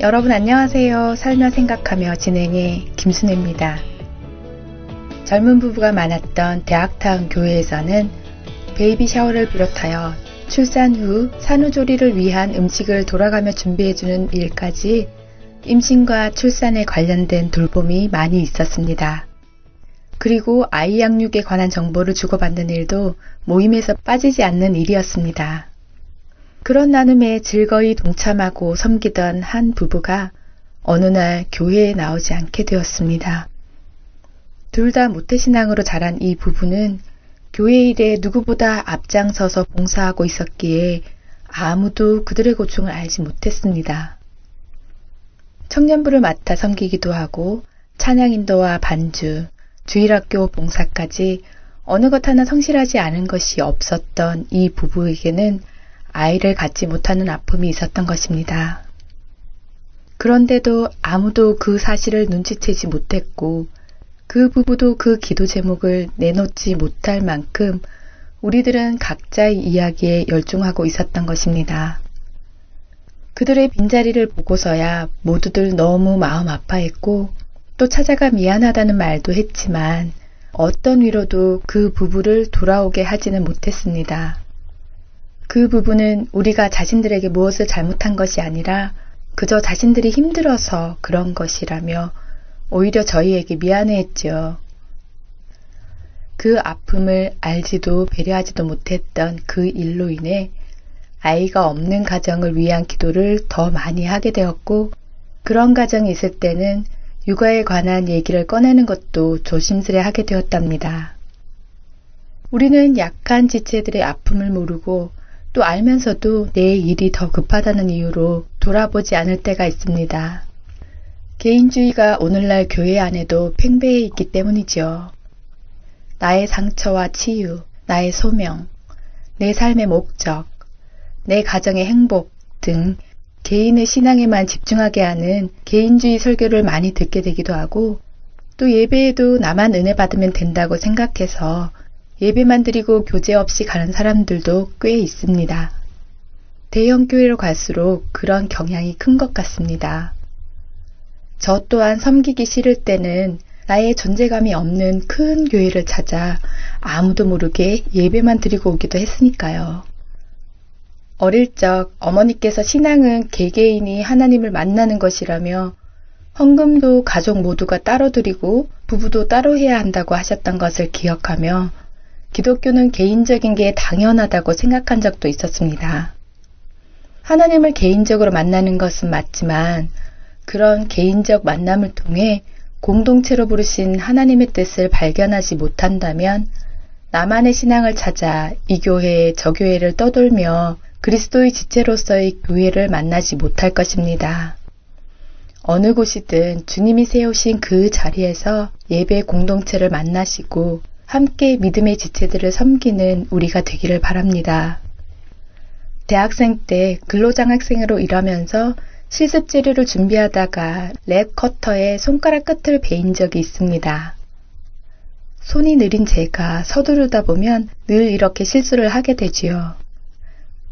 여러분 안녕하세요. 살며 생각하며 진행의 김순혜입니다. 젊은 부부가 많았던 대학타운 교회에서는 베이비 샤워를 비롯하여 출산 후 산후조리를 위한 음식을 돌아가며 준비해주는 일까지 임신과 출산에 관련된 돌봄이 많이 있었습니다. 그리고 아이 양육에 관한 정보를 주고받는 일도 모임에서 빠지지 않는 일이었습니다. 그런 나눔에 즐거이 동참하고 섬기던 한 부부가 어느 날 교회에 나오지 않게 되었습니다. 둘 다 모태신앙으로 자란 이 부부는 교회 일에 누구보다 앞장서서 봉사하고 있었기에 아무도 그들의 고충을 알지 못했습니다. 청년부를 맡아 섬기기도 하고 찬양 인도와 반주, 주일학교 봉사까지 어느 것 하나 성실하지 않은 것이 없었던 이 부부에게는 아이를 갖지 못하는 아픔이 있었던 것입니다. 그런데도 아무도 그 사실을 눈치채지 못했고 그 부부도 그 기도 제목을 내놓지 못할 만큼 우리들은 각자의 이야기에 열중하고 있었던 것입니다. 그들의 빈자리를 보고서야 모두들 너무 마음 아파했고 또 찾아가 미안하다는 말도 했지만 어떤 위로도 그 부부를 돌아오게 하지는 못했습니다. 그 부분은 우리가 자신들에게 무엇을 잘못한 것이 아니라 그저 자신들이 힘들어서 그런 것이라며 오히려 저희에게 미안해했죠. 그 아픔을 알지도 배려하지도 못했던 그 일로 인해 아이가 없는 가정을 위한 기도를 더 많이 하게 되었고 그런 가정이 있을 때는 육아에 관한 얘기를 꺼내는 것도 조심스레 하게 되었답니다. 우리는 약한 지체들의 아픔을 모르고 또 알면서도 내 일이 더 급하다는 이유로 돌아보지 않을 때가 있습니다. 개인주의가 오늘날 교회 안에도 팽배해 있기 때문이죠. 나의 상처와 치유, 나의 소명, 내 삶의 목적, 내 가정의 행복 등 개인의 신앙에만 집중하게 하는 개인주의 설교를 많이 듣게 되기도 하고 또 예배에도 나만 은혜 받으면 된다고 생각해서 예배만 드리고 교제 없이 가는 사람들도 꽤 있습니다. 대형 교회로 갈수록 그런 경향이 큰 것 같습니다. 저 또한 섬기기 싫을 때는 나의 존재감이 없는 큰 교회를 찾아 아무도 모르게 예배만 드리고 오기도 했으니까요. 어릴 적 어머니께서 신앙은 개개인이 하나님을 만나는 것이라며 헌금도 가족 모두가 따로 드리고 부부도 따로 해야 한다고 하셨던 것을 기억하며 기독교는 개인적인 게 당연하다고 생각한 적도 있었습니다. 하나님을 개인적으로 만나는 것은 맞지만 그런 개인적 만남을 통해 공동체로 부르신 하나님의 뜻을 발견하지 못한다면 나만의 신앙을 찾아 이 교회 저 교회를 떠돌며 그리스도의 지체로서의 교회를 만나지 못할 것입니다. 어느 곳이든 주님이 세우신 그 자리에서 예배 공동체를 만나시고 함께 믿음의 지체들을 섬기는 우리가 되기를 바랍니다. 대학생 때 근로장학생으로 일하면서 실습 재료를 준비하다가 랩 커터에 손가락 끝을 베인 적이 있습니다. 손이 느린 제가 서두르다 보면 늘 이렇게 실수를 하게 되지요.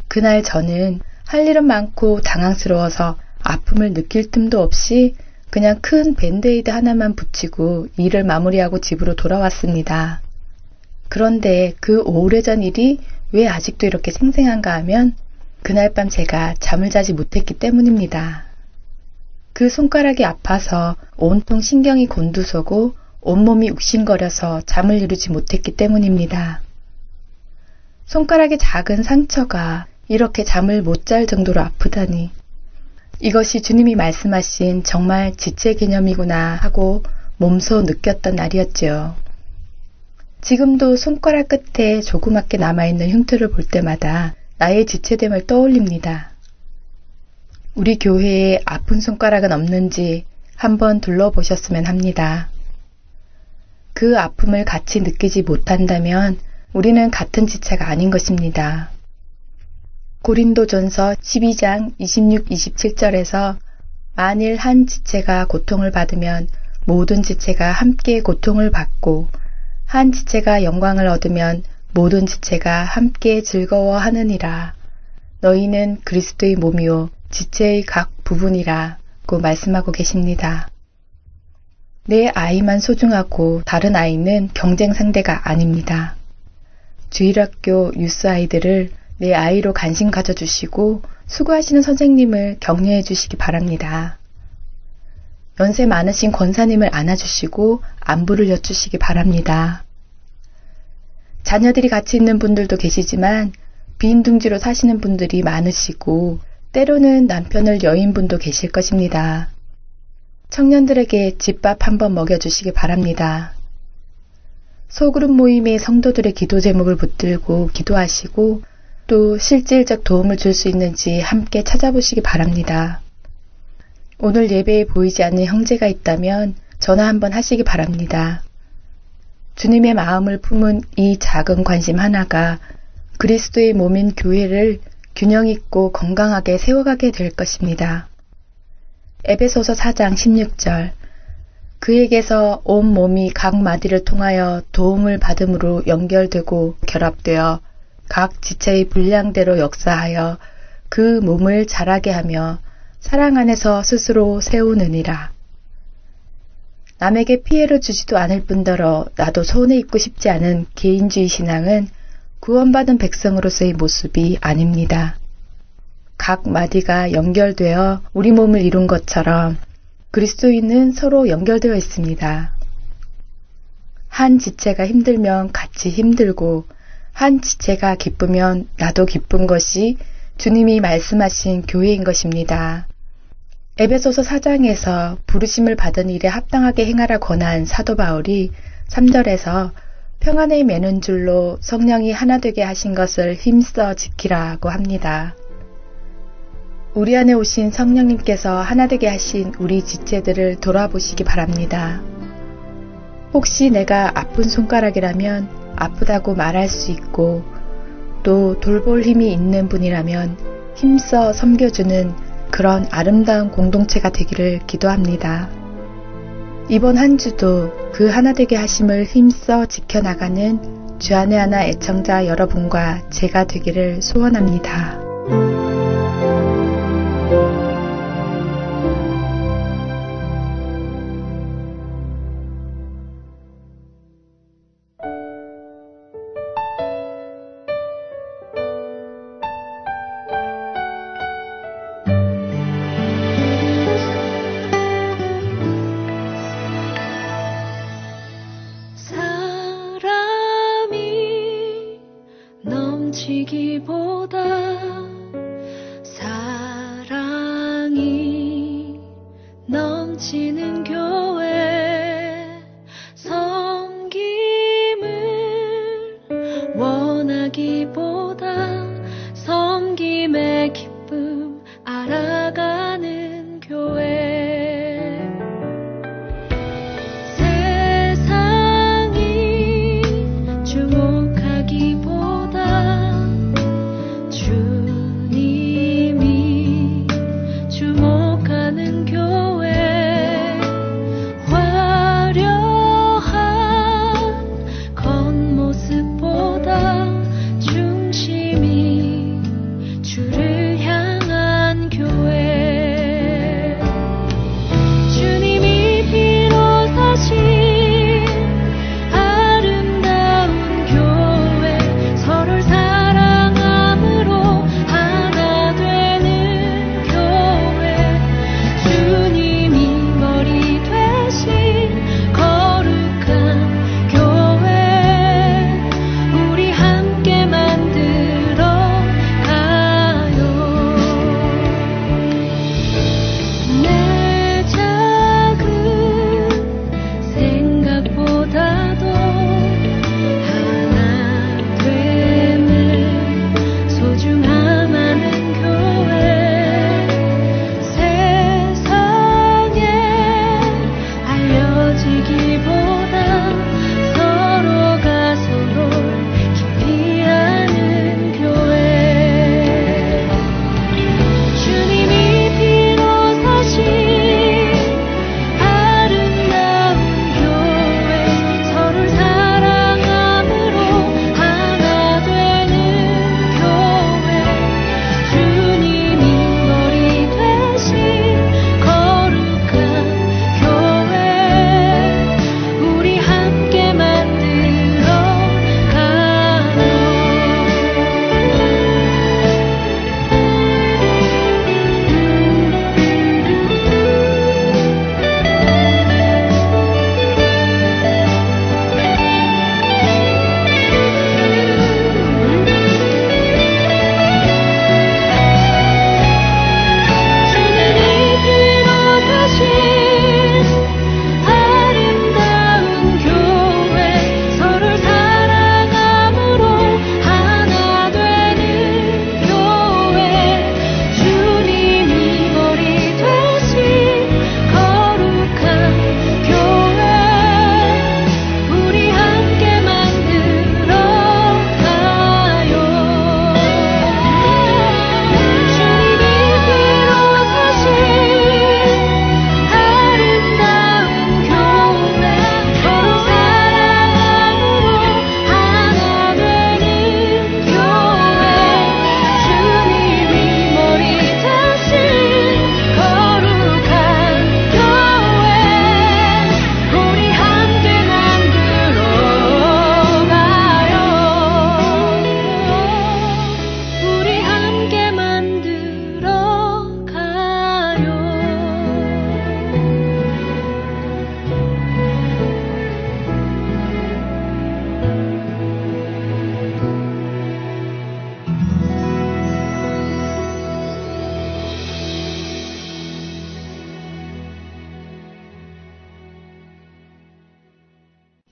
그날 저는 할 일은 많고 당황스러워서 아픔을 느낄 틈도 없이 그냥 큰 밴드에이드 하나만 붙이고 일을 마무리하고 집으로 돌아왔습니다. 그런데 그 오래전 일이 왜 아직도 이렇게 생생한가 하면 그날 밤 제가 잠을 자지 못했기 때문입니다. 그 손가락이 아파서 온통 신경이 곤두서고 온몸이 욱신거려서 잠을 이루지 못했기 때문입니다. 손가락의 작은 상처가 이렇게 잠을 못 잘 정도로 아프다니. 이것이 주님이 말씀하신 정말 지체 개념이구나 하고 몸소 느꼈던 날이었지요. 지금도 손가락 끝에 조그맣게 남아있는 흉터를 볼 때마다 나의 지체됨을 떠올립니다. 우리 교회에 아픈 손가락은 없는지 한번 둘러보셨으면 합니다. 그 아픔을 같이 느끼지 못한다면 우리는 같은 지체가 아닌 것입니다. 고린도전서 12장 26, 27절에서 만일 한 지체가 고통을 받으면 모든 지체가 함께 고통을 받고 한 지체가 영광을 얻으면 모든 지체가 함께 즐거워하느니라. 너희는 그리스도의 몸이요 지체의 각 부분이라고 말씀하고 계십니다. 내 아이만 소중하고 다른 아이는 경쟁 상대가 아닙니다. 주일학교 유스 아이들을 내 아이로 관심 가져주시고 수고하시는 선생님을 격려해 주시기 바랍니다. 연세 많으신 권사님을 안아주시고 안부를 여쭈시기 바랍니다. 자녀들이 같이 있는 분들도 계시지만 빈 둥지로 사시는 분들이 많으시고 때로는 남편을 여인분도 계실 것입니다. 청년들에게 집밥 한번 먹여주시기 바랍니다. 소그룹 모임의 성도들의 기도 제목을 붙들고 기도하시고 또 실질적 도움을 줄 수 있는지 함께 찾아보시기 바랍니다. 오늘 예배에 보이지 않는 형제가 있다면 전화 한번 하시기 바랍니다. 주님의 마음을 품은 이 작은 관심 하나가 그리스도의 몸인 교회를 균형 있고 건강하게 세워가게 될 것입니다. 에베소서 4장 16절 그에게서 온 몸이 각 마디를 통하여 도움을 받음으로 연결되고 결합되어 각 지체의 분량대로 역사하여 그 몸을 자라게 하며 사랑 안에서 스스로 세우느니라. 남에게 피해를 주지도 않을 뿐더러 나도 손에 입고 싶지 않은 개인주의 신앙은 구원받은 백성으로서의 모습이 아닙니다. 각 마디가 연결되어 우리 몸을 이룬 것처럼 그리스도인은 서로 연결되어 있습니다. 한 지체가 힘들면 같이 힘들고 한 지체가 기쁘면 나도 기쁜 것이 주님이 말씀하신 교회인 것입니다. 에베소서 4장에서 부르심을 받은 일에 합당하게 행하라 권한 사도 바울이 3절에서 평안에 매는 줄로 성령이 하나 되게 하신 것을 힘써 지키라고 합니다. 우리 안에 오신 성령님께서 하나 되게 하신 우리 지체들을 돌아보시기 바랍니다. 혹시 내가 아픈 손가락이라면 아프다고 말할 수 있고 또 돌볼 힘이 있는 분이라면 힘써 섬겨주는 그런 아름다운 공동체가 되기를 기도합니다. 이번 한 주도 그 하나 되게 하심을 힘써 지켜나가는 주안의 하나 애청자 여러분과 제가 되기를 소원합니다.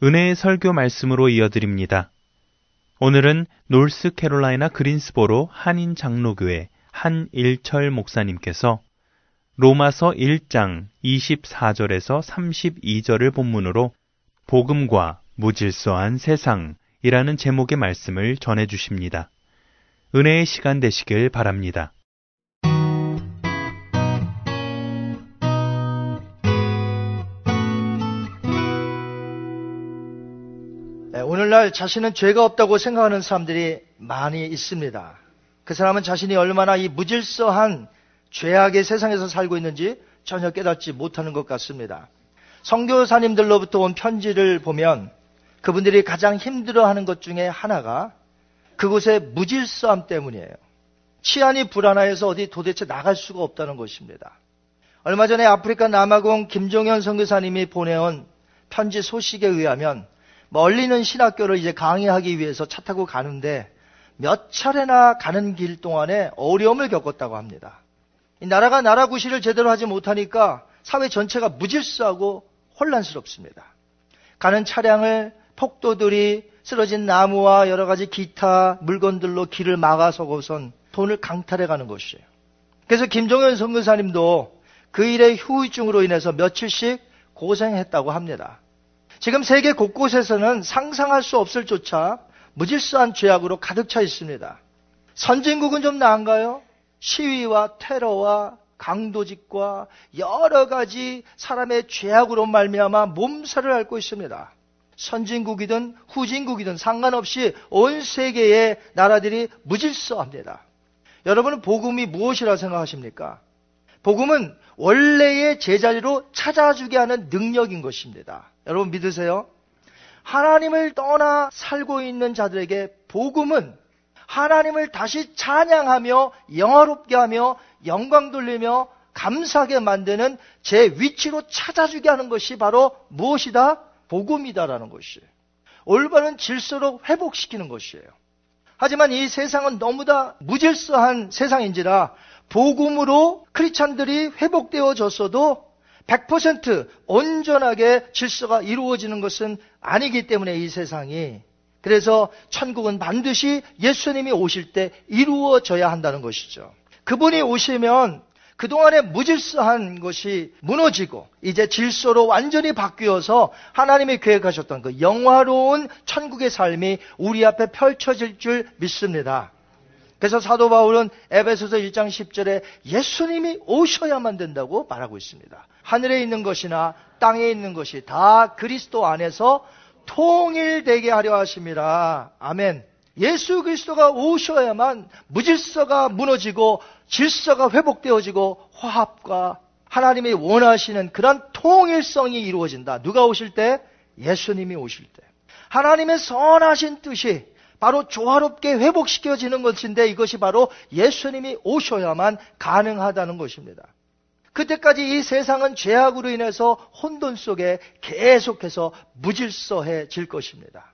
은혜의 설교 말씀으로 이어드립니다. 오늘은 노스캐롤라이나 그린스보로 한인 장로교회 한일철 목사님께서 로마서 1장 24절에서 32절을 본문으로 복음과 무질서한 세상이라는 제목의 말씀을 전해 주십니다. 은혜의 시간 되시길 바랍니다. 오늘날 자신은 죄가 없다고 생각하는 사람들이 많이 있습니다. 그 사람은 자신이 얼마나 이 무질서한 죄악의 세상에서 살고 있는지 전혀 깨닫지 못하는 것 같습니다. 성교사님들로부터 온 편지를 보면 그분들이 가장 힘들어하는 것 중에 하나가 그곳의 무질서함 때문이에요. 치안이 불안해서 어디 도대체 나갈 수가 없다는 것입니다. 얼마 전에 아프리카 남아공 김종현 선교사님이 보내온 편지 소식에 의하면 멀리는 신학교를 이제 강의하기 위해서 차 타고 가는데 몇 차례나 가는 길 동안에 어려움을 겪었다고 합니다. 나라가 나라 구실을 제대로 하지 못하니까 사회 전체가 무질서하고 혼란스럽습니다. 가는 차량을 폭도들이 쓰러진 나무와 여러 가지 기타 물건들로 길을 막아서고선 돈을 강탈해 가는 것이에요. 그래서 김종현 선교사님도 그 일의 후유증으로 인해서 며칠씩 고생했다고 합니다. 지금 세계 곳곳에서는 상상할 수 없을 조차 무질서한 죄악으로 가득 차 있습니다. 선진국은 좀 나은가요? 시위와 테러와 강도직과 여러 가지 사람의 죄악으로 말미암아 몸살을 앓고 있습니다. 선진국이든 후진국이든 상관없이 온 세계의 나라들이 무질서합니다. 여러분은 복음이 무엇이라 생각하십니까? 복음은 원래의 제자리로 찾아주게 하는 능력인 것입니다. 여러분 믿으세요? 하나님을 떠나 살고 있는 자들에게 복음은 하나님을 다시 찬양하며 영화롭게 하며 영광 돌리며 감사하게 만드는 제 위치로 찾아주게 하는 것이 바로 무엇이다? 복음이다라는 것이에요. 올바른 질서로 회복시키는 것이에요. 하지만 이 세상은 너무나 무질서한 세상인지라 복음으로 크리스찬들이 회복되어졌어도 100% 온전하게 질서가 이루어지는 것은 아니기 때문에 이 세상이 그래서 천국은 반드시 예수님이 오실 때 이루어져야 한다는 것이죠. 그분이 오시면 그동안의 무질서한 것이 무너지고 이제 질서로 완전히 바뀌어서 하나님이 계획하셨던 그 영화로운 천국의 삶이 우리 앞에 펼쳐질 줄 믿습니다. 그래서 사도 바울은 에베소서 1장 10절에 예수님이 오셔야만 된다고 말하고 있습니다. 하늘에 있는 것이나 땅에 있는 것이 다 그리스도 안에서 통일되게 하려 하심이라. 아멘. 예수 그리스도가 오셔야만 무질서가 무너지고 질서가 회복되어지고 화합과 하나님이 원하시는 그런 통일성이 이루어진다. 누가 오실 때? 예수님이 오실 때. 하나님의 선하신 뜻이 바로 조화롭게 회복시켜지는 것인데 이것이 바로 예수님이 오셔야만 가능하다는 것입니다. 그때까지 이 세상은 죄악으로 인해서 혼돈 속에 계속해서 무질서해질 것입니다.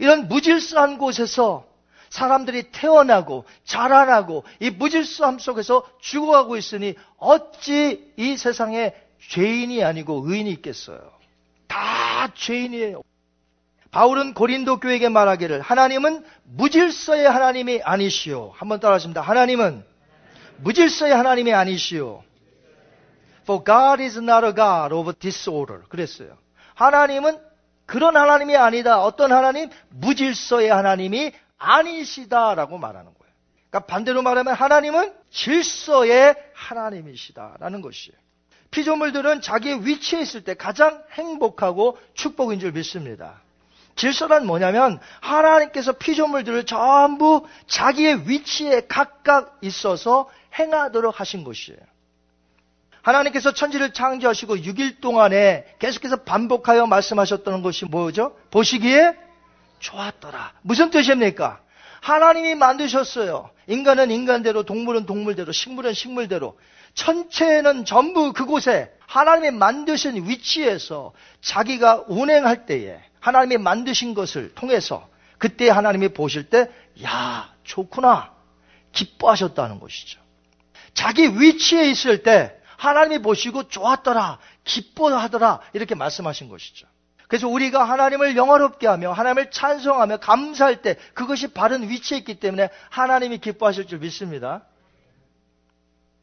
이런 무질서한 곳에서 사람들이 태어나고 자라나고 이 무질서함 속에서 죽어가고 있으니 어찌 이 세상에 죄인이 아니고 의인이 있겠어요? 다 죄인이에요. 바울은 고린도 교회에게 말하기를 하나님은 무질서의 하나님이 아니시오. 한번 따라하십니다. 하나님은 무질서의 하나님이 아니시오. For God is not a God of disorder. 그랬어요. 하나님은 그런 하나님이 아니다. 어떤 하나님? 무질서의 하나님이 아니시다라고 말하는 거예요. 그러니까 반대로 말하면 하나님은 질서의 하나님이시다라는 것이에요. 피조물들은 자기의 위치에 있을 때 가장 행복하고 축복인 줄 믿습니다. 질서란 뭐냐면 하나님께서 피조물들을 전부 자기의 위치에 각각 있어서 행하도록 하신 것이에요. 하나님께서 천지를 창조하시고 6일 동안에 계속해서 반복하여 말씀하셨던 것이 뭐죠? 보시기에 좋았더라. 무슨 뜻입니까? 하나님이 만드셨어요. 인간은 인간대로, 동물은 동물대로, 식물은 식물대로. 천체는 전부 그곳에 하나님이 만드신 위치에서 자기가 운행할 때에 하나님이 만드신 것을 통해서 그때 하나님이 보실 때, 야, 좋구나. 기뻐하셨다는 것이죠. 자기 위치에 있을 때 하나님이 보시고 좋았더라, 기뻐하더라, 이렇게 말씀하신 것이죠. 그래서 우리가 하나님을 영화롭게 하며 하나님을 찬송하며 감사할 때 그것이 바른 위치에 있기 때문에 하나님이 기뻐하실 줄 믿습니다.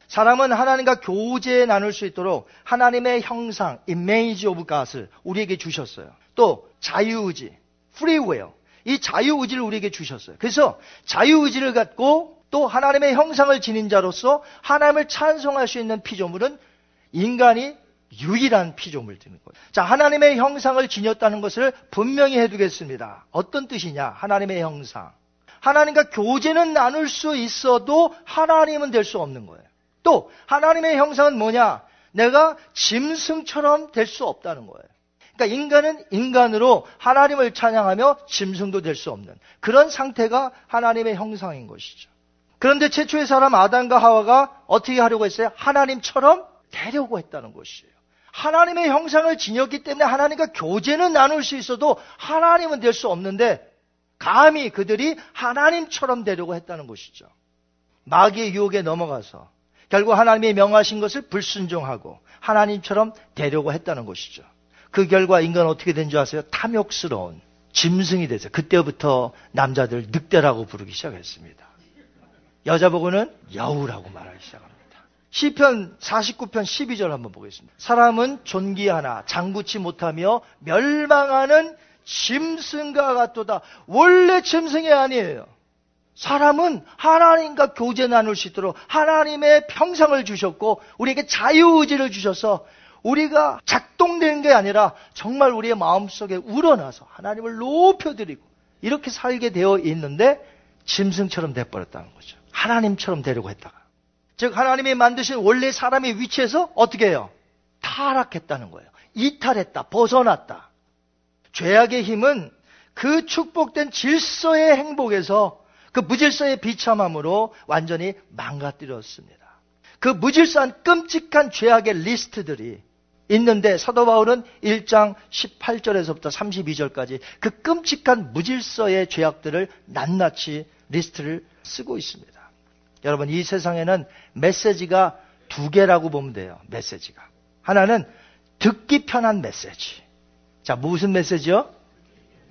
사람은 하나님과 교제 나눌 수 있도록 하나님의 형상, image of God을 우리에게 주셨어요. 또 자유의지, will. 이 자유의지를 우리에게 주셨어요. 그래서 자유의지를 갖고 또 하나님의 형상을 지닌 자로서 하나님을 찬송할 수 있는 피조물은 인간이 유일한 피조물 되는 거예요. 자, 하나님의 형상을 지녔다는 것을 분명히 해두겠습니다. 어떤 뜻이냐? 하나님의 형상. 하나님과 교제는 나눌 수 있어도 하나님은 될 수 없는 거예요. 또 하나님의 형상은 뭐냐? 내가 짐승처럼 될 수 없다는 거예요. 그러니까 인간은 인간으로 하나님을 찬양하며 짐승도 될 수 없는 그런 상태가 하나님의 형상인 것이죠. 그런데 최초의 사람 아담과 하와가 어떻게 하려고 했어요? 하나님처럼 되려고 했다는 것이에요. 하나님의 형상을 지녔기 때문에 하나님과 교제는 나눌 수 있어도 하나님은 될 수 없는데 감히 그들이 하나님처럼 되려고 했다는 것이죠. 마귀의 유혹에 넘어가서 결국 하나님이 명하신 것을 불순종하고 하나님처럼 되려고 했다는 것이죠. 그 결과 인간은 어떻게 된 줄 아세요? 탐욕스러운 짐승이 돼서 그때부터 남자들 늑대라고 부르기 시작했습니다. 여자 보고는 여우라고 말하기 시작합니다. 시편 49편 12절 한번 보겠습니다. 사람은 존귀하나 장구치 못하며 멸망하는 짐승과 같도다. 원래 짐승이 아니에요. 사람은 하나님과 교제 나눌 수 있도록 하나님의 평상을 주셨고 우리에게 자유의지를 주셔서 우리가 작동되는 게 아니라 정말 우리의 마음속에 우러나서 하나님을 높여드리고 이렇게 살게 되어 있는데 짐승처럼 돼버렸다는 거죠. 하나님처럼 되려고 했다가. 즉 하나님이 만드신 원래 사람의 위치에서 어떻게 해요? 타락했다는 거예요. 이탈했다. 벗어났다. 죄악의 힘은 그 축복된 질서의 행복에서 그 무질서의 비참함으로 완전히 망가뜨렸습니다. 그 무질서한 끔찍한 죄악의 리스트들이 있는데 사도 바울은 1장 18절에서부터 32절까지 그 끔찍한 무질서의 죄악들을 낱낱이 리스트를 쓰고 있습니다. 여러분 이 세상에는 메시지가 두 개라고 보면 돼요. 메시지가. 하나는 듣기 편한 메시지. 자, 무슨 메시지요?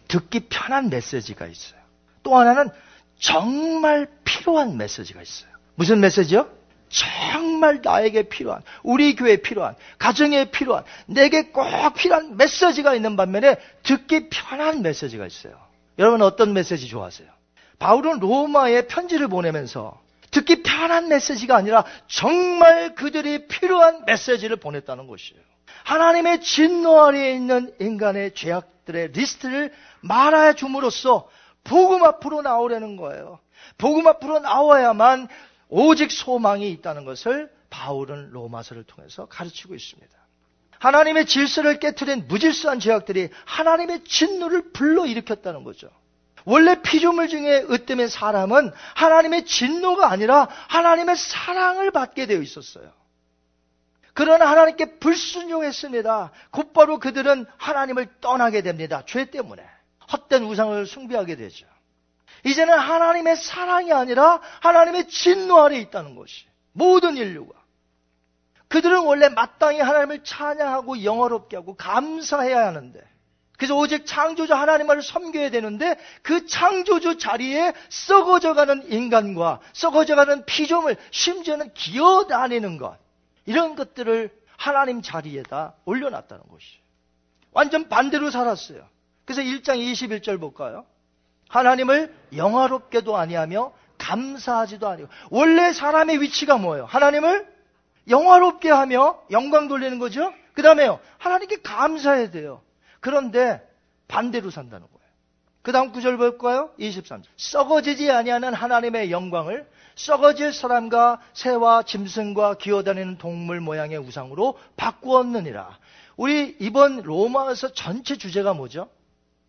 듣기 편한 메시지가 있어요. 또 하나는 정말 필요한 메시지가 있어요. 무슨 메시지요? 정 말 나에게 필요한, 우리 교회에 필요한, 가정에 필요한, 내게 꼭 필요한 메시지가 있는 반면에 듣기 편한 메시지가 있어요. 여러분 어떤 메시지 좋아하세요? 바울은 로마에 편지를 보내면서 듣기 편한 메시지가 아니라 정말 그들이 필요한 메시지를 보냈다는 것이에요. 하나님의 진노 아래에 있는 인간의 죄악들의 리스트를 말해 줌으로써 복음 앞으로 나오려는 거예요. 복음 앞으로 나와야만 오직 소망이 있다는 것을 바울은 로마서를 통해서 가르치고 있습니다. 하나님의 질서를 깨뜨린 무질서한 죄악들이 하나님의 진노를 불러일으켰다는 거죠. 원래 피조물 중에 으뜸인 사람은 하나님의 진노가 아니라 하나님의 사랑을 받게 되어 있었어요. 그러나 하나님께 불순종했습니다. 곧바로 그들은 하나님을 떠나게 됩니다. 죄 때문에. 헛된 우상을 숭배하게 되죠. 이제는 하나님의 사랑이 아니라 하나님의 진노 아래 있다는 것이 모든 인류가 그들은 원래 마땅히 하나님을 찬양하고 영어롭게 하고 감사해야 하는데 그래서 오직 창조주 하나님을 섬겨야 되는데 그 창조주 자리에 썩어져가는 인간과 썩어져가는 피조물 심지어는 기어다니는 것 이런 것들을 하나님 자리에다 올려놨다는 것이 완전 반대로 살았어요. 그래서 1장 21절 볼까요? 하나님을 영화롭게도 아니하며 감사하지도 아니고 원래 사람의 위치가 뭐예요? 하나님을 영화롭게 하며 영광 돌리는 거죠. 그 다음에요. 하나님께 감사해야 돼요. 그런데 반대로 산다는 거예요. 그 다음 구절 볼까요? 23절. 썩어지지 아니하는 하나님의 영광을 썩어질 사람과 새와 짐승과 기어다니는 동물 모양의 우상으로 바꾸었느니라. 우리 이번 로마에서 전체 주제가 뭐죠?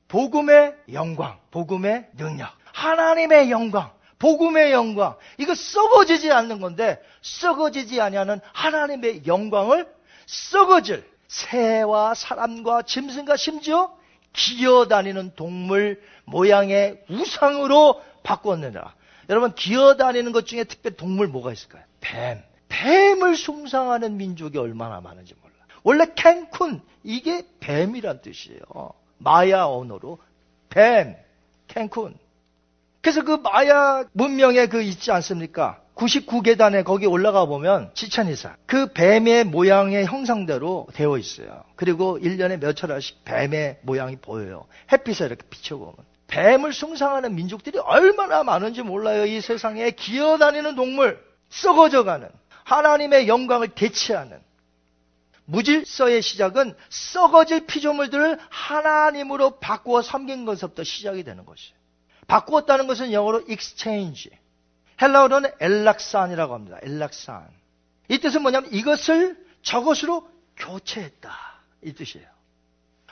복음의 영광, 복음의 능력, 하나님의 영광, 복음의 영광. 이거 썩어지지 않는 건데 썩어지지 아니하는 하나님의 영광을 썩어질 새와 사람과 짐승과 심지어 기어다니는 동물 모양의 우상으로 바꾸었느니라. 여러분 기어다니는 것 중에 특별히 동물 뭐가 있을까요? 뱀. 뱀을 숭상하는 민족이 얼마나 많은지 몰라. 원래 캔쿤 이게 뱀이란 뜻이에요. 마야 언어로 뱀, 캔쿤. 그래서 그 마야 문명에 그 있지 않습니까? 99계단에 거기 올라가 보면 지천이사 그 뱀의 모양의 형상대로 되어 있어요. 그리고 1년에 몇 차례씩 뱀의 모양이 보여요. 햇빛에 이렇게 비춰보면. 뱀을 숭상하는 민족들이 얼마나 많은지 몰라요. 이 세상에 기어다니는 동물, 썩어져가는 하나님의 영광을 대체하는 무질서의 시작은 썩어질 피조물들을 하나님으로 바꾸어 섬긴 것부터 시작이 되는 것이에요. 바꾸었다는 것은 영어로 exchange. 헬라어로는 엘락산이라고 합니다. 엘락산. 이 뜻은 뭐냐면 이것을 저것으로 교체했다. 이 뜻이에요.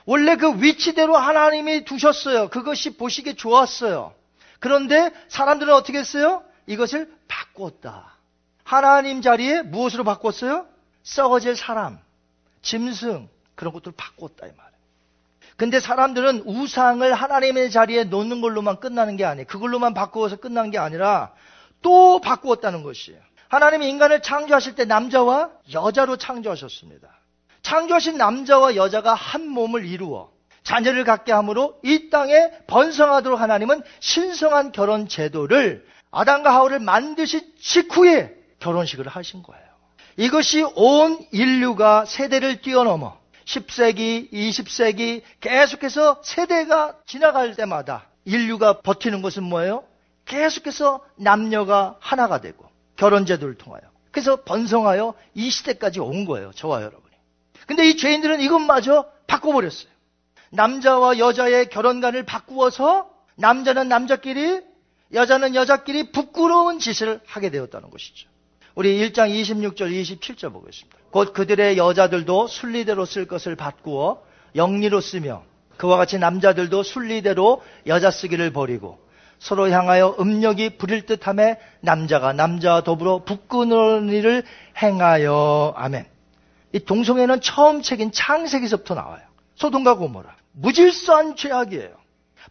원래 그 위치대로 하나님이 두셨어요. 그것이 보시기에 좋았어요. 그런데 사람들은 어떻게 했어요? 이것을 바꿨다. 하나님 자리에 무엇으로 바꿨어요? 썩어질 사람, 짐승, 그런 것들을 바꿨다. 이 말이에요. 근데 사람들은 우상을 하나님의 자리에 놓는 걸로만 끝나는 게 아니에요. 그걸로만 바꾸어서 끝난 게 아니라 또 바꾸었다는 것이에요. 하나님이 인간을 창조하실 때 남자와 여자로 창조하셨습니다. 창조하신 남자와 여자가 한 몸을 이루어 자녀를 갖게 함으로 이 땅에 번성하도록 하나님은 신성한 결혼 제도를 아담과 하울을 만드신 직후에 결혼식을 하신 거예요. 이것이 온 인류가 세대를 뛰어넘어 10세기, 20세기 계속해서 세대가 지나갈 때마다 인류가 버티는 것은 뭐예요? 계속해서 남녀가 하나가 되고 결혼 제도를 통하여 그래서 번성하여 이 시대까지 온 거예요. 저와 여러분이. 근데 이 죄인들은 이것마저 바꿔버렸어요. 남자와 여자의 결혼관을 바꾸어서 남자는 남자끼리 여자는 여자끼리 부끄러운 짓을 하게 되었다는 것이죠. 우리 1장 26절 27절 보겠습니다. 곧 그들의 여자들도 순리대로 쓸 것을 바꾸어 영리로 쓰며 그와 같이 남자들도 순리대로 여자 쓰기를 버리고 서로 향하여 음력이 부릴 듯함에 남자가 남자와 더불어 일을 행하여 아멘. 이 동성애는 처음 책인 창세기서부터 나와요. 소돔과 고모라. 무질서한 죄악이에요.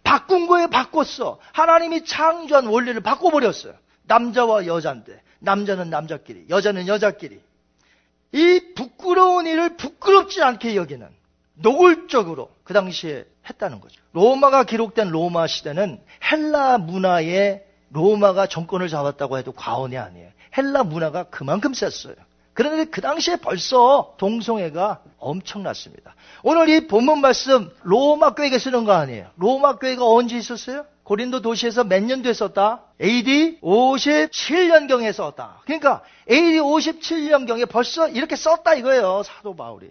바꾼 거에 바꿨어. 하나님이 창조한 원리를 바꿔버렸어요. 남자와 여자인데 남자는 남자끼리, 여자는 여자끼리. 이 부끄러운 일을 부끄럽지 않게 여기는 노골적으로 그 당시에 했다는 거죠. 로마가 기록된 로마 시대는 헬라 문화에 로마가 정권을 잡았다고 해도 과언이 아니에요. 헬라 문화가 그만큼 셌어요. 그런데 그 당시에 벌써 동성애가 엄청났습니다. 오늘 이 본문 말씀 로마 교회가 쓰는 거 아니에요. 로마 교회가 언제 있었어요? 고린도 도시에서 몇 년도에 썼다? AD 57년경에 썼다. 그러니까 AD 57년경에 벌써 이렇게 썼다 이거예요. 사도 바울이.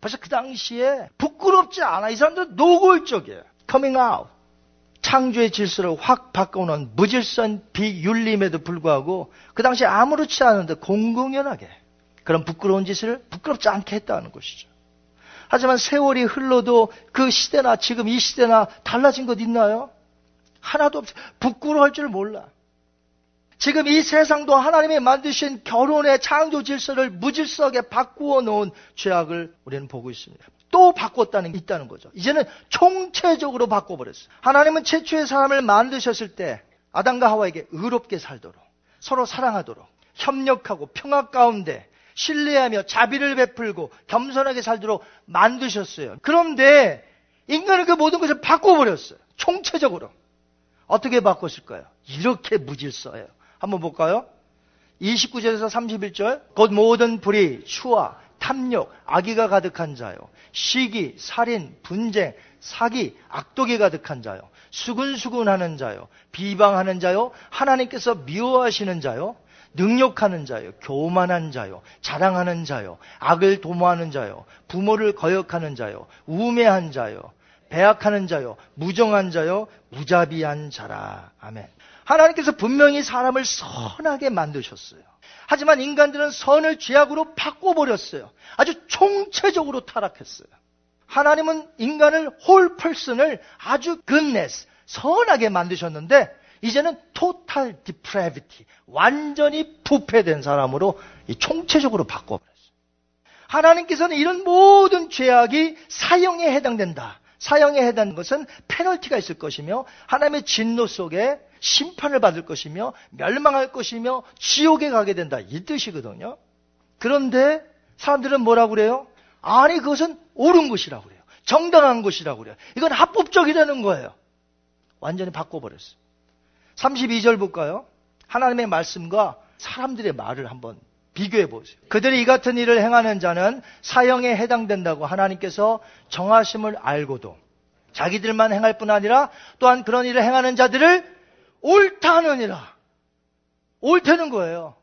벌써 그 당시에 부끄럽지 않아. 이 사람들 노골적이에요. coming out. 창조의 질서를 확 바꿔놓은 무질선 비윤림에도 불구하고 그 당시에 아무렇지 않은데 공공연하게 그런 부끄러운 짓을 부끄럽지 않게 했다는 것이죠. 하지만 세월이 흘러도 그 시대나 지금 이 시대나 달라진 것 있나요? 하나도 없어. 부끄러워할 줄 몰라. 지금 이 세상도 하나님이 만드신 결혼의 창조 질서를 무질서하게 바꾸어 놓은 죄악을 우리는 보고 있습니다. 또 바꿨다는 게 있다는 거죠. 이제는 총체적으로 바꿔버렸어요. 하나님은 최초의 사람을 만드셨을 때 아담과 하와에게 의롭게 살도록 서로 사랑하도록 협력하고 평화 가운데 신뢰하며 자비를 베풀고 겸손하게 살도록 만드셨어요. 그런데 인간은 그 모든 것을 바꿔버렸어요. 총체적으로. 어떻게 바꿨을까요? 이렇게 무질서예요. 한번 볼까요? 29절에서 31절. 곧 모든 불의, 추와, 탐욕, 악의가 가득한 자요. 시기, 살인, 분쟁, 사기, 악독이 가득한 자요. 수근수근하는 자요. 비방하는 자요. 하나님께서 미워하시는 자요. 능욕하는 자요. 교만한 자요. 자랑하는 자요. 악을 도모하는 자요. 부모를 거역하는 자요. 우매한 자요. 배약하는 자요. 무정한 자요. 무자비한 자라. 아멘. 하나님께서 분명히 사람을 선하게 만드셨어요. 하지만 인간들은 선을 죄악으로 바꿔버렸어요. 아주 총체적으로 타락했어요. 하나님은 인간을 whole person을 아주 goodness, 선하게 만드셨는데 이제는 total depravity, 완전히 부패된 사람으로 총체적으로 바꿔버렸어요. 하나님께서는 이런 모든 죄악이 사형에 해당된다. 사형에 해당하는 것은 페널티가 있을 것이며 하나님의 진노 속에 심판을 받을 것이며 멸망할 것이며 지옥에 가게 된다. 이 뜻이거든요. 그런데 사람들은 뭐라고 그래요? 아니 그것은 옳은 것이라고 그래요. 정당한 것이라고 그래요. 이건 합법적이라는 거예요. 완전히 바꿔버렸어요. 32절 볼까요? 하나님의 말씀과 사람들의 말을 한번 비교해 보세요. 그들이 이 같은 일을 행하는 자는 사형에 해당된다고 하나님께서 정하심을 알고도 자기들만 행할 뿐 아니라 또한 그런 일을 행하는 자들을 옳다느니라. 옳다는 거예요.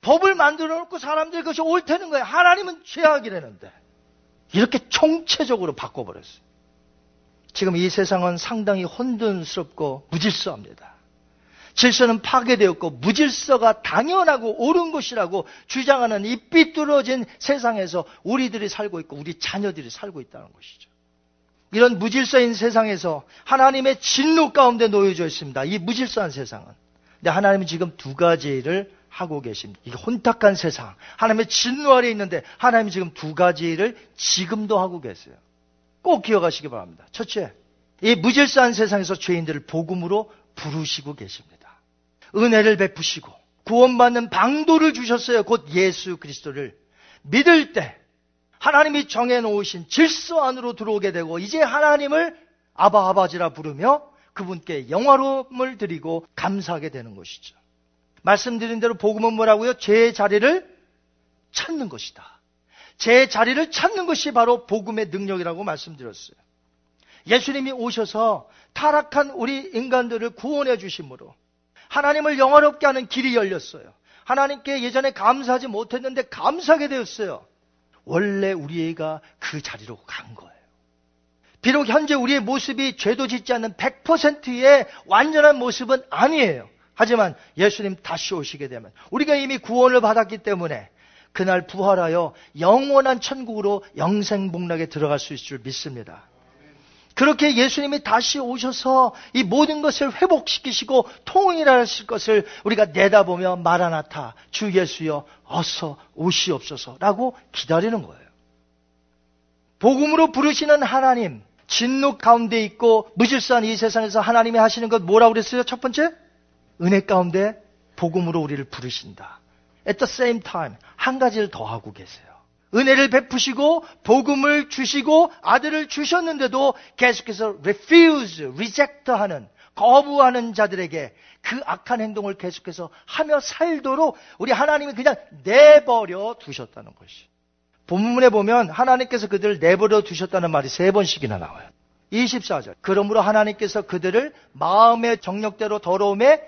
법을 만들어 놓고 사람들이 그것이 옳다는 거예요. 하나님은 죄악이라는데. 이렇게 총체적으로 바꿔버렸어요. 지금 이 세상은 상당히 혼돈스럽고 무질서합니다. 질서는 파괴되었고 무질서가 당연하고 옳은 것이라고 주장하는 이 삐뚤어진 세상에서 우리들이 살고 있고 우리 자녀들이 살고 있다는 것이죠. 이런 무질서인 세상에서 하나님의 진노 가운데 놓여져 있습니다. 이 무질서한 세상은. 근데 하나님은 지금 두 가지 일을 하고 계십니다. 이 혼탁한 세상. 하나님의 진노 아래 있는데 하나님이 지금 두 가지 일을 지금도 하고 계세요. 꼭 기억하시기 바랍니다. 첫째, 이 무질서한 세상에서 죄인들을 복음으로 부르시고 계십니다. 은혜를 베푸시고 구원받는 방도를 주셨어요. 곧 예수 그리스도를 믿을 때 하나님이 정해놓으신 질서 안으로 들어오게 되고 이제 하나님을 아바 아바지라 부르며 그분께 영화로움을 드리고 감사하게 되는 것이죠. 말씀드린 대로 복음은 뭐라고요? 제 자리를 찾는 것이다. 제 자리를 찾는 것이 바로 복음의 능력이라고 말씀드렸어요. 예수님이 오셔서 타락한 우리 인간들을 구원해 주심으로 하나님을 영화롭게 하는 길이 열렸어요. 하나님께 예전에 감사하지 못했는데 감사하게 되었어요. 원래 우리가 그 자리로 간 거예요. 비록 현재 우리의 모습이 죄도 짓지 않는 100%의 완전한 모습은 아니에요. 하지만 예수님 다시 오시게 되면 우리가 이미 구원을 받았기 때문에 그날 부활하여 영원한 천국으로 영생복락에 들어갈 수 있을 줄 믿습니다. 그렇게 예수님이 다시 오셔서 이 모든 것을 회복시키시고 통일하실 것을 우리가 내다보며 마라나타 주 예수여 어서 오시옵소서라고 기다리는 거예요. 복음으로 부르시는 하나님 진노 가운데 있고 무질서한 이 세상에서 하나님이 하시는 것 뭐라고 그랬어요? 첫 번째 은혜 가운데 복음으로 우리를 부르신다. At the same time 한 가지를 더 하고 계세요. 은혜를 베푸시고 복음을 주시고 아들을 주셨는데도 계속해서 refuse, reject 하는 거부하는 자들에게 그 악한 행동을 계속해서 하며 살도록 우리 하나님이 그냥 내버려 두셨다는 것이. 본문에 보면 하나님께서 그들을 내버려 두셨다는 말이 세 번씩이나 나와요. 24절. 그러므로 하나님께서 그들을 마음의 정력대로 더러움에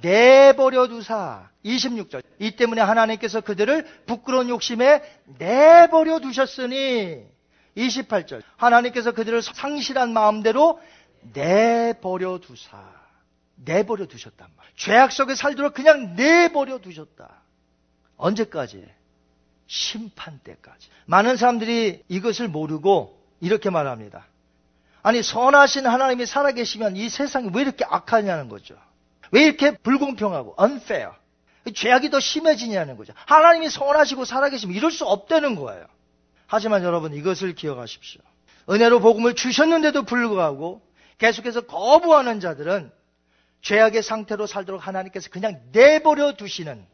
내버려 두사. 26절. 이 때문에 하나님께서 그들을 부끄러운 욕심에 내버려 두셨으니 28절. 하나님께서 그들을 상실한 마음대로 내버려 두사. 내버려 두셨단 말. 죄악 속에 살도록 그냥 내버려 두셨다. 언제까지? 심판 때까지. 많은 사람들이 이것을 모르고 이렇게 말합니다. 아니, 선하신 하나님이 살아계시면 이 세상이 왜 이렇게 악하냐는 거죠. 왜 이렇게 불공평하고 unfair? 죄악이 더 심해지냐는 거죠. 하나님이 선하시고 살아계시면 이럴 수 없다는 거예요. 하지만 여러분 이것을 기억하십시오. 은혜로 복음을 주셨는데도 불구하고 계속해서 거부하는 자들은 죄악의 상태로 살도록 하나님께서 그냥 내버려 두시는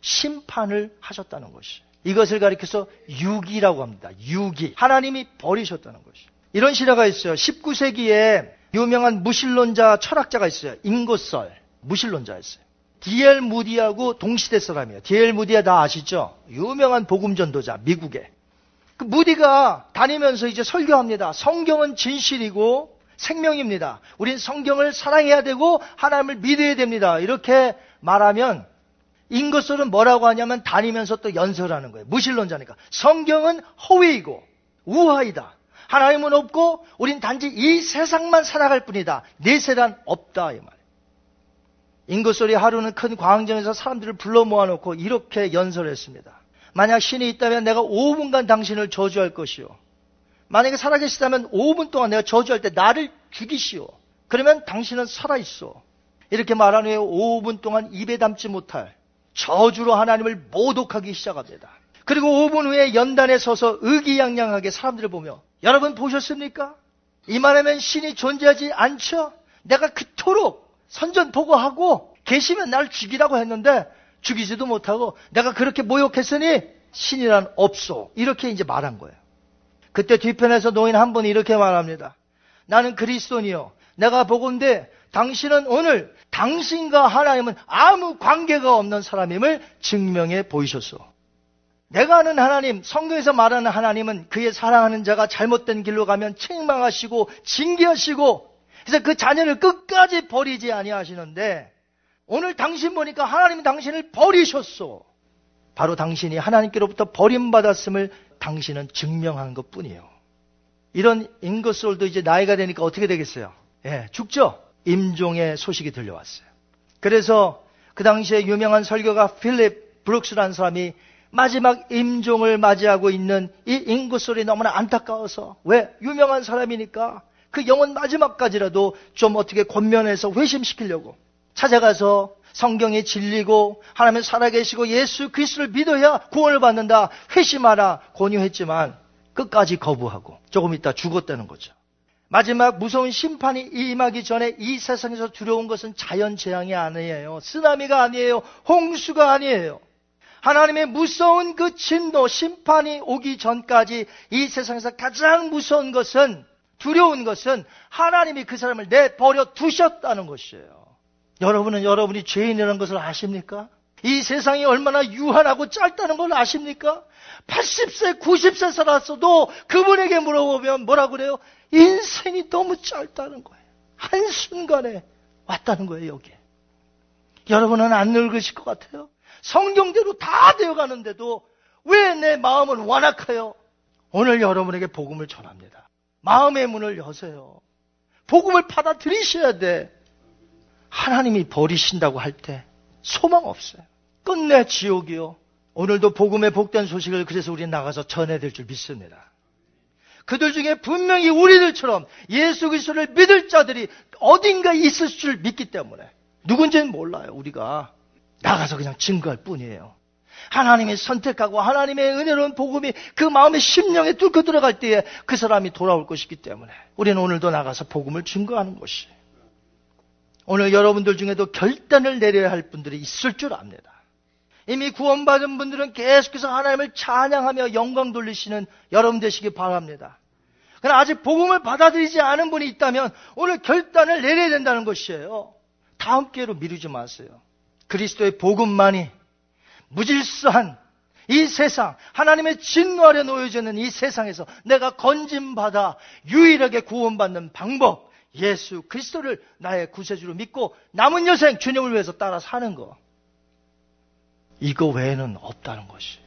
심판을 하셨다는 것이. 이것을 가리켜서 유기라고 합니다. 유기. 하나님이 버리셨다는 것이. 이런 실화가 있어요. 19세기에 유명한 무신론자 철학자가 있어요. 인고설. 무신론자였어요. 디엘 무디하고 동시대 사람이에요. 디엘 무디야 다 아시죠? 유명한 복음 전도자 미국에. 그 무디가 다니면서 이제 설교합니다. 성경은 진실이고 생명입니다. 우린 성경을 사랑해야 되고 하나님을 믿어야 됩니다. 이렇게 말하면 인거설은 뭐라고 하냐면 다니면서 또 연설하는 거예요. 무신론자니까. 성경은 허위이고 우하이다. 하나님은 없고 우린 단지 이 세상만 살아갈 뿐이다. 내세란 없다 이 말. 인구소리 하루는 큰 광장에서 사람들을 불러 모아놓고 이렇게 연설했습니다. 만약 신이 있다면 내가 5분간 당신을 저주할 것이요. 만약에 살아계시다면 5분 동안 내가 저주할 때 나를 죽이시오. 그러면 당신은 살아있어. 이렇게 말한 후에 5분 동안 입에 담지 못할 저주로 하나님을 모독하기 시작합니다. 그리고 5분 후에 연단에 서서 의기양양하게 사람들을 보며 여러분 보셨습니까? 이만하면 신이 존재하지 않죠? 내가 그토록 선전포고하고 계시면 날 죽이라고 했는데 죽이지도 못하고 내가 그렇게 모욕했으니 신이란 없소. 이렇게 이제 말한 거예요. 그때 뒤편에서 노인 한 분이 이렇게 말합니다. 나는 그리스도니요. 내가 보건대 당신은 오늘 당신과 하나님은 아무 관계가 없는 사람임을 증명해 보이셨소. 내가 아는 하나님, 성경에서 말하는 하나님은 그의 사랑하는 자가 잘못된 길로 가면 책망하시고 징계하시고 그래서 그 자녀를 끝까지 버리지 아니하시는데 오늘 당신 보니까 하나님이 당신을 버리셨소. 바로 당신이 하나님께로부터 버림받았음을 당신은 증명한 것 뿐이에요. 이런 잉거솔도 이제 나이가 되니까 어떻게 되겠어요? 예, 죽죠? 임종의 소식이 들려왔어요. 그래서 그 당시에 유명한 설교가 필립 브룩스라는 사람이 마지막 임종을 맞이하고 있는 이 잉거솔이 너무나 안타까워서 왜? 유명한 사람이니까 그 영혼 마지막까지라도 좀 어떻게 권면해서 회심시키려고 찾아가서 성경이 진리고 하나님 살아계시고 예수 그리스도를 믿어야 구원을 받는다 회심하라 권유했지만 끝까지 거부하고 조금 있다 죽었다는 거죠. 마지막 무서운 심판이 임하기 전에 이 세상에서 두려운 것은 자연 재앙이 아니에요. 쓰나미가 아니에요. 홍수가 아니에요. 하나님의 무서운 그 진노, 심판이 오기 전까지 이 세상에서 가장 무서운 것은 두려운 것은 하나님이 그 사람을 내버려 두셨다는 것이에요. 여러분은 여러분이 죄인이라는 것을 아십니까? 이 세상이 얼마나 유한하고 짧다는 걸 아십니까? 80세, 90세 살았어도 그분에게 물어보면 뭐라고 그래요? 인생이 너무 짧다는 거예요. 한순간에 왔다는 거예요, 여기에. 여러분은 안 늙으실 것 같아요? 성경대로 다 되어 가는데도 왜 내 마음은 완악하여? 오늘 여러분에게 복음을 전합니다. 마음의 문을 여세요. 복음을 받아들이셔야 돼. 하나님이 버리신다고 할 때 소망 없어요. 끝내 지옥이요. 오늘도 복음의 복된 소식을 그래서 우리 나가서 전해야 될줄 믿습니다. 그들 중에 분명히 우리들처럼 예수 그리스도를 믿을 자들이 어딘가 있을 줄 믿기 때문에 누군지는 몰라요. 우리가 나가서 그냥 증거할 뿐이에요. 하나님이 선택하고 하나님의 은혜로운 복음이 그 마음의 심령에 뚫고 들어갈 때에 그 사람이 돌아올 것이기 때문에 우리는 오늘도 나가서 복음을 증거하는 것이 오늘 여러분들 중에도 결단을 내려야 할 분들이 있을 줄 압니다. 이미 구원받은 분들은 계속해서 하나님을 찬양하며 영광 돌리시는 여러분 되시기 바랍니다. 그러나 아직 복음을 받아들이지 않은 분이 있다면 오늘 결단을 내려야 된다는 것이에요. 다음 기회로 미루지 마세요. 그리스도의 복음만이 무질서한 이 세상, 하나님의 진노 아래 놓여져 있는 이 세상에서 내가 건진받아 유일하게 구원받는 방법, 예수 그리스도를 나의 구세주로 믿고 남은 여생 주님을 위해서 따라 사는 거. 이거 외에는 없다는 것이.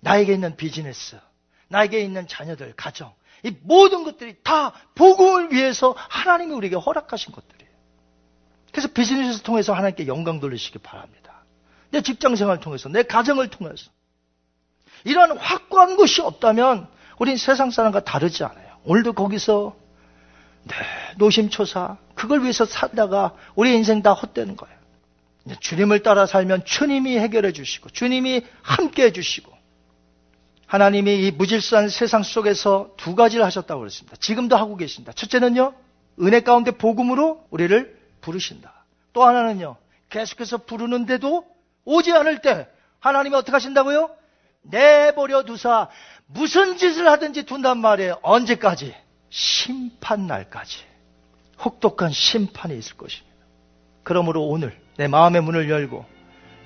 나에게 있는 비즈니스, 나에게 있는 자녀들, 가정, 이 모든 것들이 다 복음을 위해서 하나님이 우리에게 허락하신 것들이에요. 그래서 비즈니스를 통해서 하나님께 영광 돌리시기 바랍니다. 내 직장 생활을 통해서, 내 가정을 통해서. 이러한 확고한 것이 없다면 우린 세상 사람과 다르지 않아요. 오늘도 거기서 네, 노심초사 그걸 위해서 살다가 우리 인생 다 헛되는 거예요. 주님을 따라 살면 주님이 해결해 주시고 주님이 함께 해 주시고 하나님이 이 무질서한 세상 속에서 두 가지를 하셨다고 그랬습니다. 지금도 하고 계신다. 첫째는요. 은혜 가운데 복음으로 우리를 부르신다. 또 하나는요. 계속해서 부르는데도 오지 않을 때 하나님이 어떻게 하신다고요? 내버려 두사 무슨 짓을 하든지 둔단 말이에요. 언제까지? 심판 날까지. 혹독한 심판이 있을 것입니다. 그러므로 오늘 내 마음의 문을 열고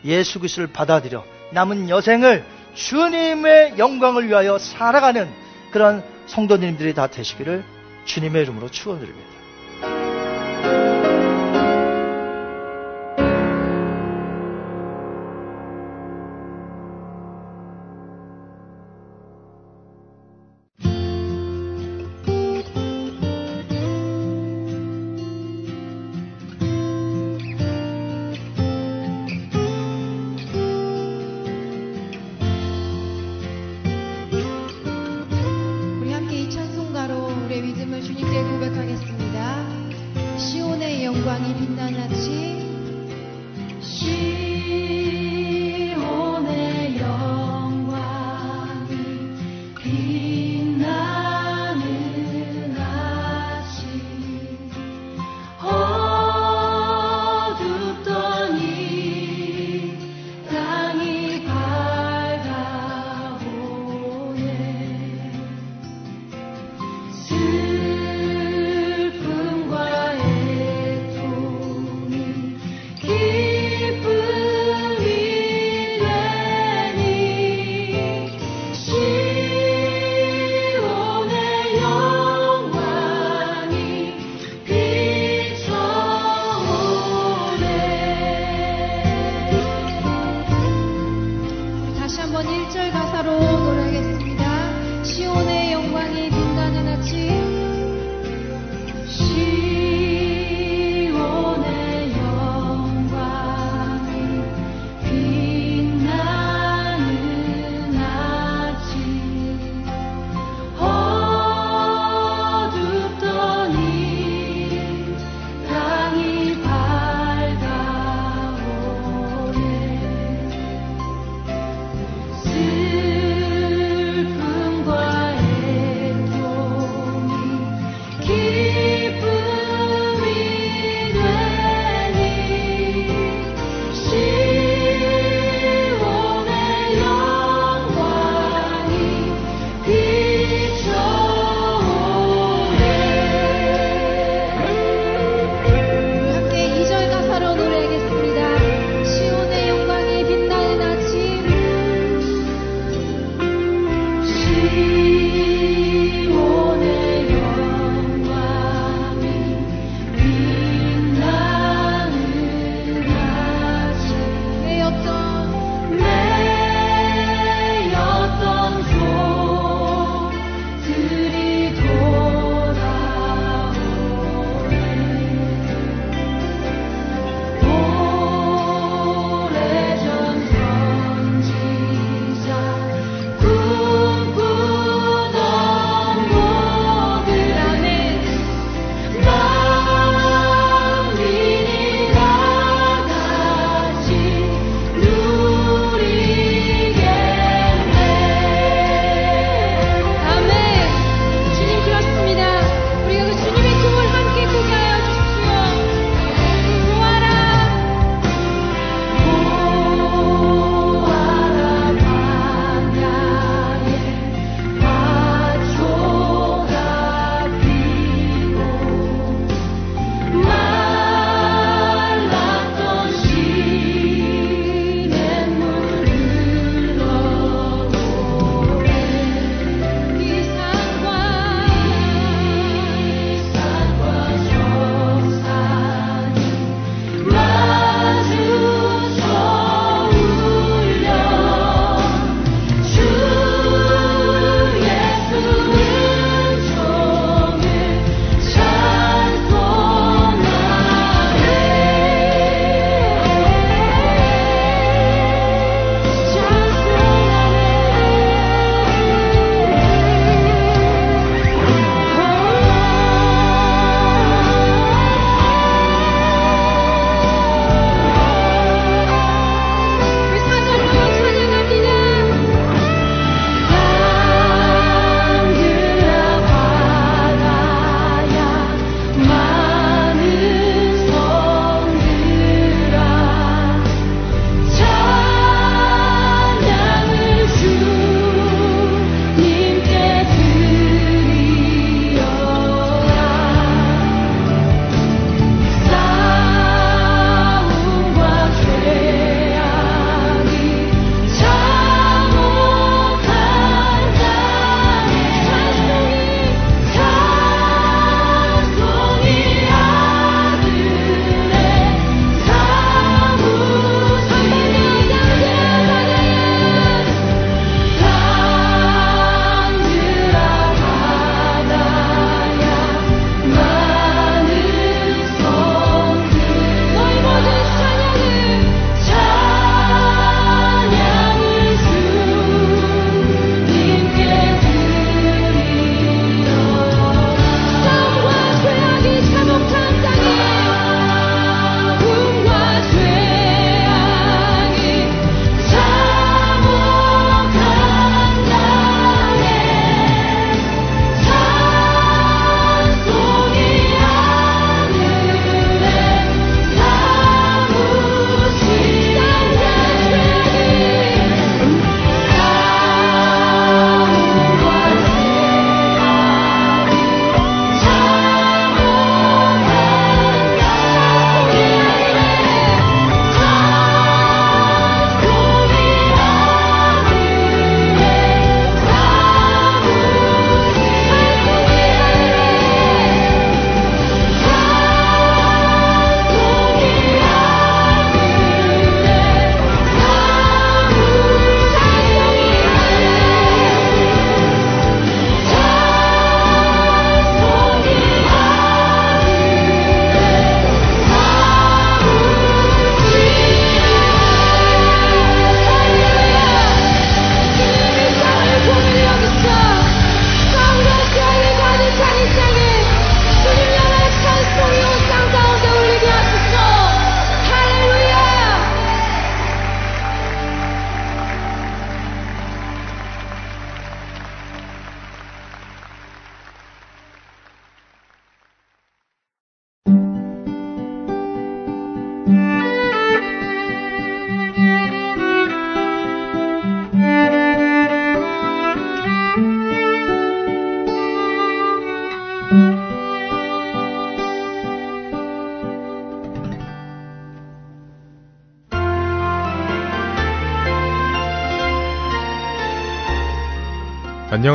예수 그리스도를 받아들여 남은 여생을 주님의 영광을 위하여 살아가는 그런 성도님들이 다 되시기를 주님의 이름으로 축원드립니다.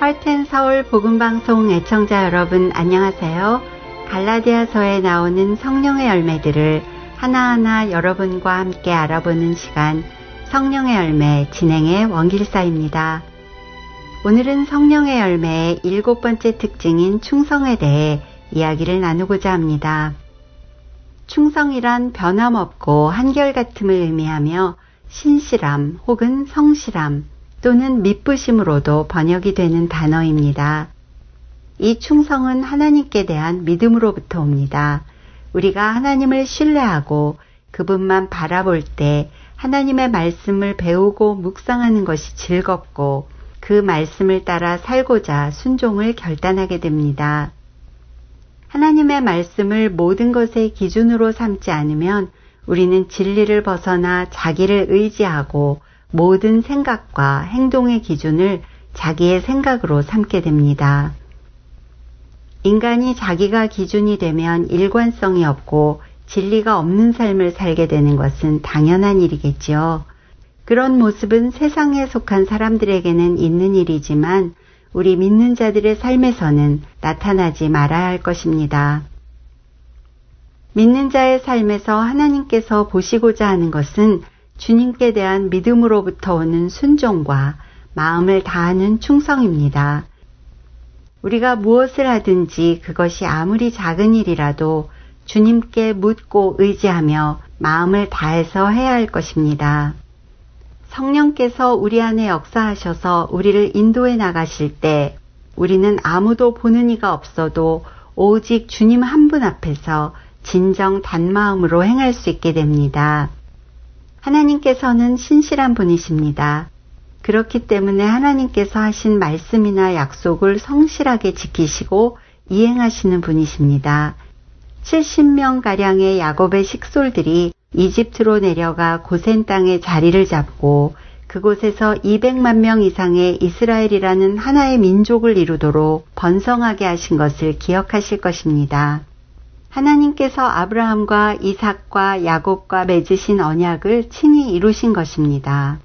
할텐 서울 복음방송 애청자 여러분 안녕하세요. 갈라디아서에 나오는 성령의 열매들을 하나하나 여러분과 함께 알아보는 시간 성령의 열매 진행의 원길사입니다. 오늘은 성령의 열매의 일곱 번째 특징인 충성에 대해 이야기를 나누고자 합니다. 충성이란 변함없고 한결같음을 의미하며 신실함 혹은 성실함 또는 미쁘심으로도 번역이 되는 단어입니다. 이 충성은 하나님께 대한 믿음으로부터 옵니다. 우리가 하나님을 신뢰하고 그분만 바라볼 때 하나님의 말씀을 배우고 묵상하는 것이 즐겁고 그 말씀을 따라 살고자 순종을 결단하게 됩니다. 하나님의 말씀을 모든 것의 기준으로 삼지 않으면 우리는 진리를 벗어나 자기를 의지하고 모든 생각과 행동의 기준을 자기의 생각으로 삼게 됩니다. 인간이 자기가 기준이 되면 일관성이 없고 진리가 없는 삶을 살게 되는 것은 당연한 일이겠지요. 그런 모습은 세상에 속한 사람들에게는 있는 일이지만 우리 믿는 자들의 삶에서는 나타나지 말아야 할 것입니다. 믿는 자의 삶에서 하나님께서 보시고자 하는 것은 주님께 대한 믿음으로부터 오는 순종과 마음을 다하는 충성입니다. 우리가 무엇을 하든지 그것이 아무리 작은 일이라도 주님께 묻고 의지하며 마음을 다해서 해야 할 것입니다. 성령께서 우리 안에 역사하셔서 우리를 인도해 나가실 때 우리는 아무도 보는 이가 없어도 오직 주님 한 분 앞에서 진정 단마음으로 행할 수 있게 됩니다. 하나님께서는 신실한 분이십니다. 그렇기 때문에 하나님께서 하신 말씀이나 약속을 성실하게 지키시고 이행하시는 분이십니다. 70명가량의 야곱의 식솔들이 이집트로 내려가 고센 땅에 자리를 잡고 그곳에서 200만 명 이상의 이스라엘이라는 하나의 민족을 이루도록 번성하게 하신 것을 기억하실 것입니다. 하나님께서 아브라함과 이삭과 야곱과 맺으신 언약을 친히 이루신 것입니다.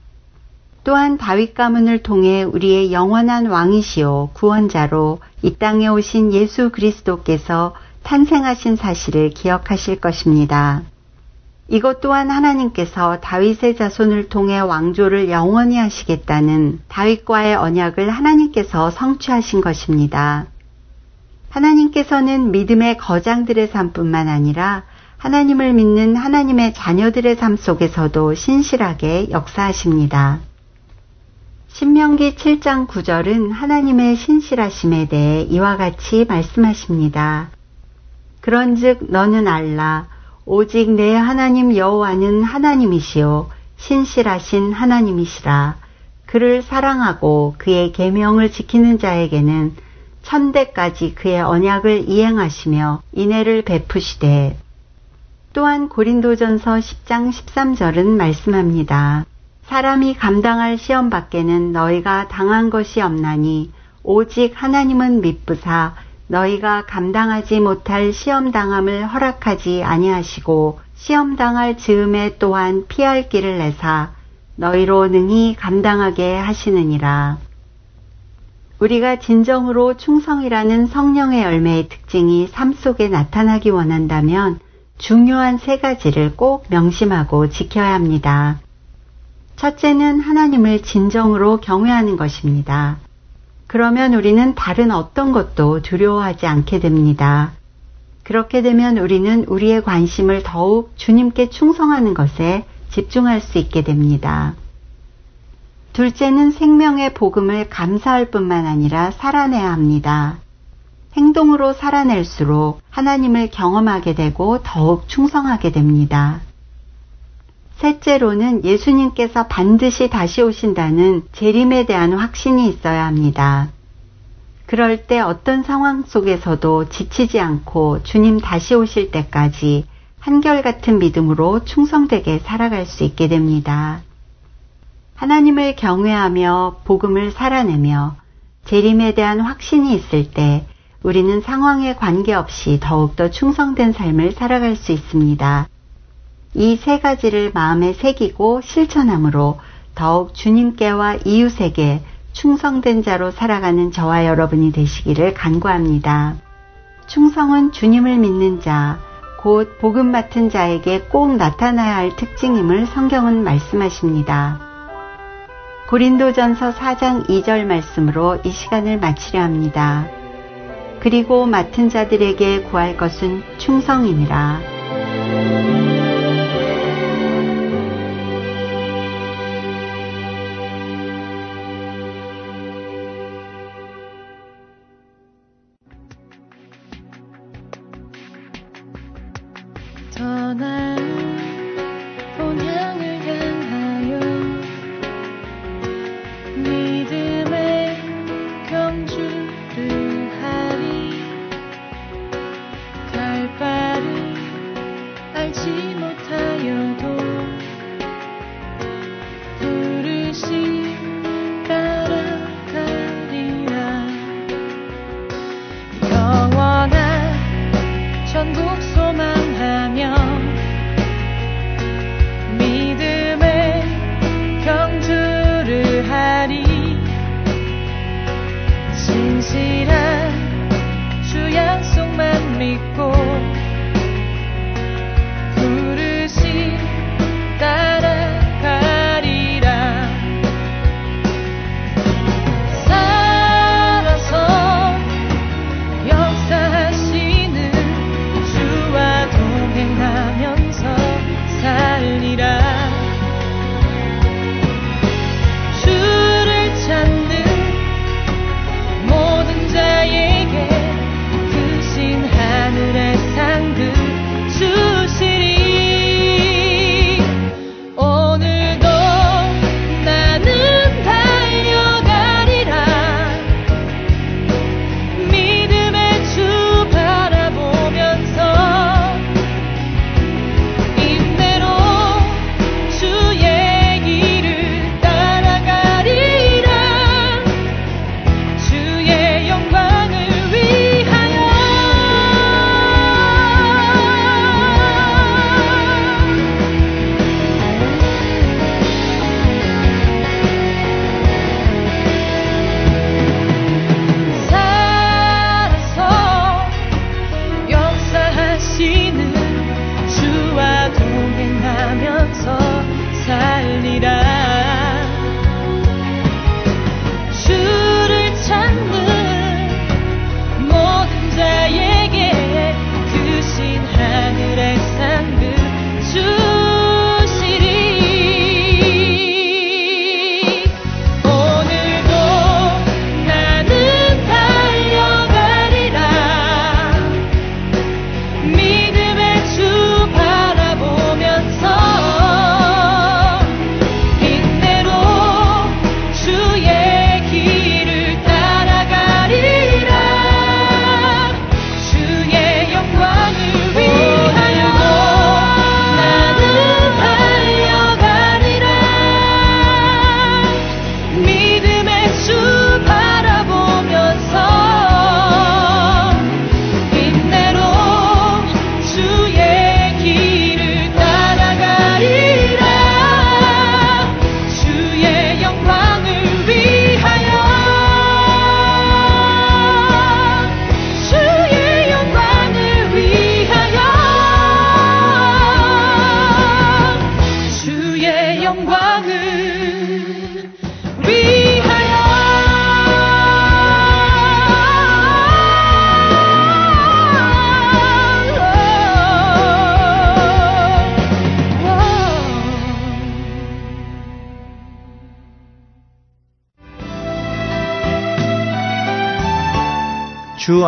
또한 다윗 가문을 통해 우리의 영원한 왕이시오 구원자로 이 땅에 오신 예수 그리스도께서 탄생하신 사실을 기억하실 것입니다. 이것 또한 하나님께서 다윗의 자손을 통해 왕조를 영원히 하시겠다는 다윗과의 언약을 하나님께서 성취하신 것입니다. 하나님께서는 믿음의 거장들의 삶뿐만 아니라 하나님을 믿는 하나님의 자녀들의 삶 속에서도 신실하게 역사하십니다. 신명기 7장 9절은 하나님의 신실하심에 대해 이와 같이 말씀하십니다. 그런즉 너는 알라 오직 내 하나님 여호와는 하나님이시요 신실하신 하나님이시라. 그를 사랑하고 그의 계명을 지키는 자에게는 천대까지 그의 언약을 이행하시며 인애를 베푸시되 또한 고린도전서 10장 13절은 말씀합니다. 사람이 감당할 시험 밖에는 너희가 당한 것이 없나니 오직 하나님은 미쁘사 너희가 감당하지 못할 시험 당함을 허락하지 아니하시고 시험 당할 즈음에 또한 피할 길을 내사 너희로 능히 감당하게 하시느니라. 우리가 진정으로 충성이라는 성령의 열매의 특징이 삶 속에 나타나기 원한다면 중요한 세 가지를 꼭 명심하고 지켜야 합니다. 첫째는 하나님을 진정으로 경외하는 것입니다. 그러면 우리는 다른 어떤 것도 두려워하지 않게 됩니다. 그렇게 되면 우리는 우리의 관심을 더욱 주님께 충성하는 것에 집중할 수 있게 됩니다. 둘째는 생명의 복음을 감사할 뿐만 아니라 살아내야 합니다. 행동으로 살아낼수록 하나님을 경험하게 되고 더욱 충성하게 됩니다. 셋째로는 예수님께서 반드시 다시 오신다는 재림에 대한 확신이 있어야 합니다. 그럴 때 어떤 상황 속에서도 지치지 않고 주님 다시 오실 때까지 한결같은 믿음으로 충성되게 살아갈 수 있게 됩니다. 하나님을 경외하며 복음을 살아내며 재림에 대한 확신이 있을 때 우리는 상황에 관계없이 더욱더 충성된 삶을 살아갈 수 있습니다. 이 세 가지를 마음에 새기고 실천함으로 더욱 주님께와 이웃에게 충성된 자로 살아가는 저와 여러분이 되시기를 간구합니다. 충성은 주님을 믿는 자, 곧 복음 맡은 자에게 꼭 나타나야 할 특징임을 성경은 말씀하십니다. 고린도전서 4장 2절 말씀으로 이 시간을 마치려 합니다. 그리고 맡은 자들에게 구할 것은 충성이니라.